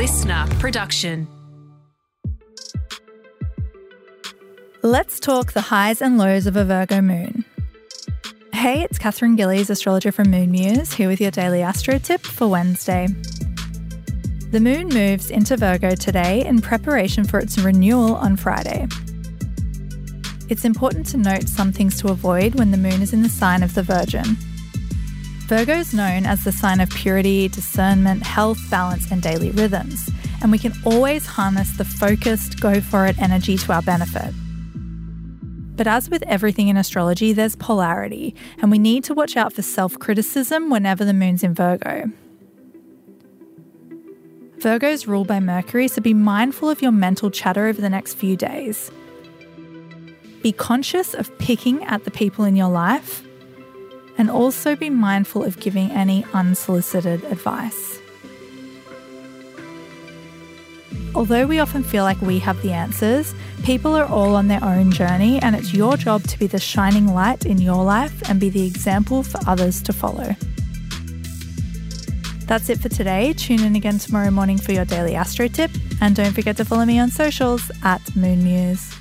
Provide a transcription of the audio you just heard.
LiSTNR production. Let's talk the highs and lows of a Virgo moon. Hey, it's Katherine Gillies, astrologer from Moon Muse, here with your daily astro tip for Wednesday. The moon moves into Virgo today in preparation for its renewal on Friday. It's important to note some things to avoid when the moon is in the sign of the Virgin. Virgo is known as the sign of purity, discernment, health, balance, and daily rhythms, and we can always harness the focused, go for it energy to our benefit. But as with everything in astrology, there's polarity, and we need to watch out for self criticism whenever the moon's in Virgo. Virgo's ruled by Mercury, so be mindful of your mental chatter over the next few days. Be conscious of picking at the people in your life, and also be mindful of giving any unsolicited advice. Although we often feel like we have the answers, people are all on their own journey, and it's your job to be the shining light in your life and be the example for others to follow. That's it for today. Tune in again tomorrow morning for your daily astro tip. And don't forget to follow me on socials at Moon Muse.